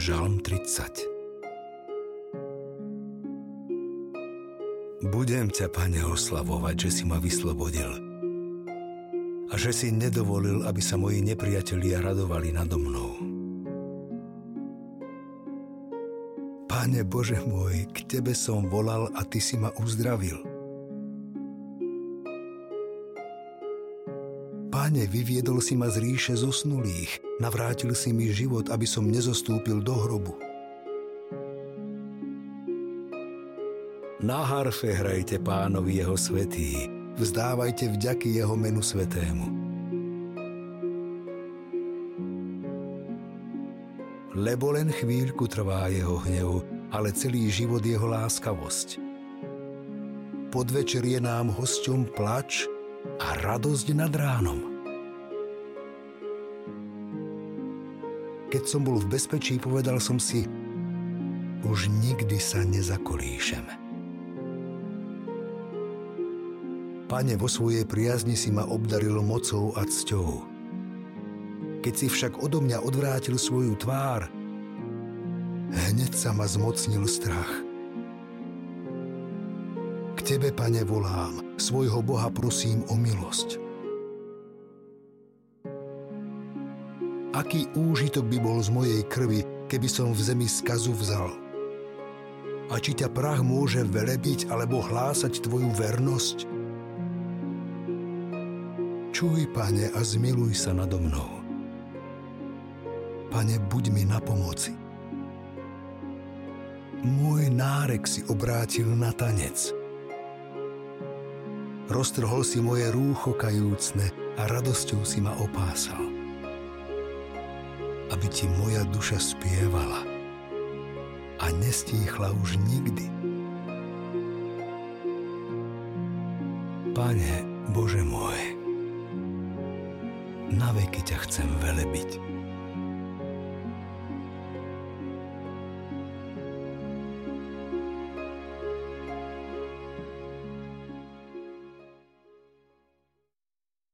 Žalm 30 Budem ťa, Pane, oslavovať, že si ma vyslobodil a že si nedovolil, aby sa moji nepriatelia radovali nado mnou. Pane Bože môj, k Tebe som volal a Ty si ma uzdravil. Pane, vyviedol si ma z ríše zosnulých, navrátil si mi život, aby som nezostúpil do hrobu. Na harfe hrajte pánovi jeho svetý, vzdávajte vďaky jeho menu svetému. Lebo len chvíľku trvá jeho hnev, ale celý život jeho láskavosť. Podvečer je nám hosťom plač a radosť nad ránom. Keď som bol v bezpečí, povedal som si, už nikdy sa nezakolíšem. Pane, vo svojej priazni si ma obdaril mocou a cťou. Keď si však odo mňa odvrátil svoju tvár, hneď sa ma zmocnil strach. Tebe, Pane, volám, svojho Boha prosím o milosť. Aký úžitok by bol z mojej krvi, keby som v zemi skazu vzal? A či ťa prach môže velebiť alebo hlásať tvoju vernosť? Čuj, pane, a zmiluj sa nado mnou. Pane, buď mi na pomoci. Môj nárek si obrátil na tanec. Roztrhol si moje rúcho kajúcne a radosťou si ma opásal aby ti moja duša spievala a nestíchla už nikdy. Pane, Bože môj, na veky ťa chcem velebiť.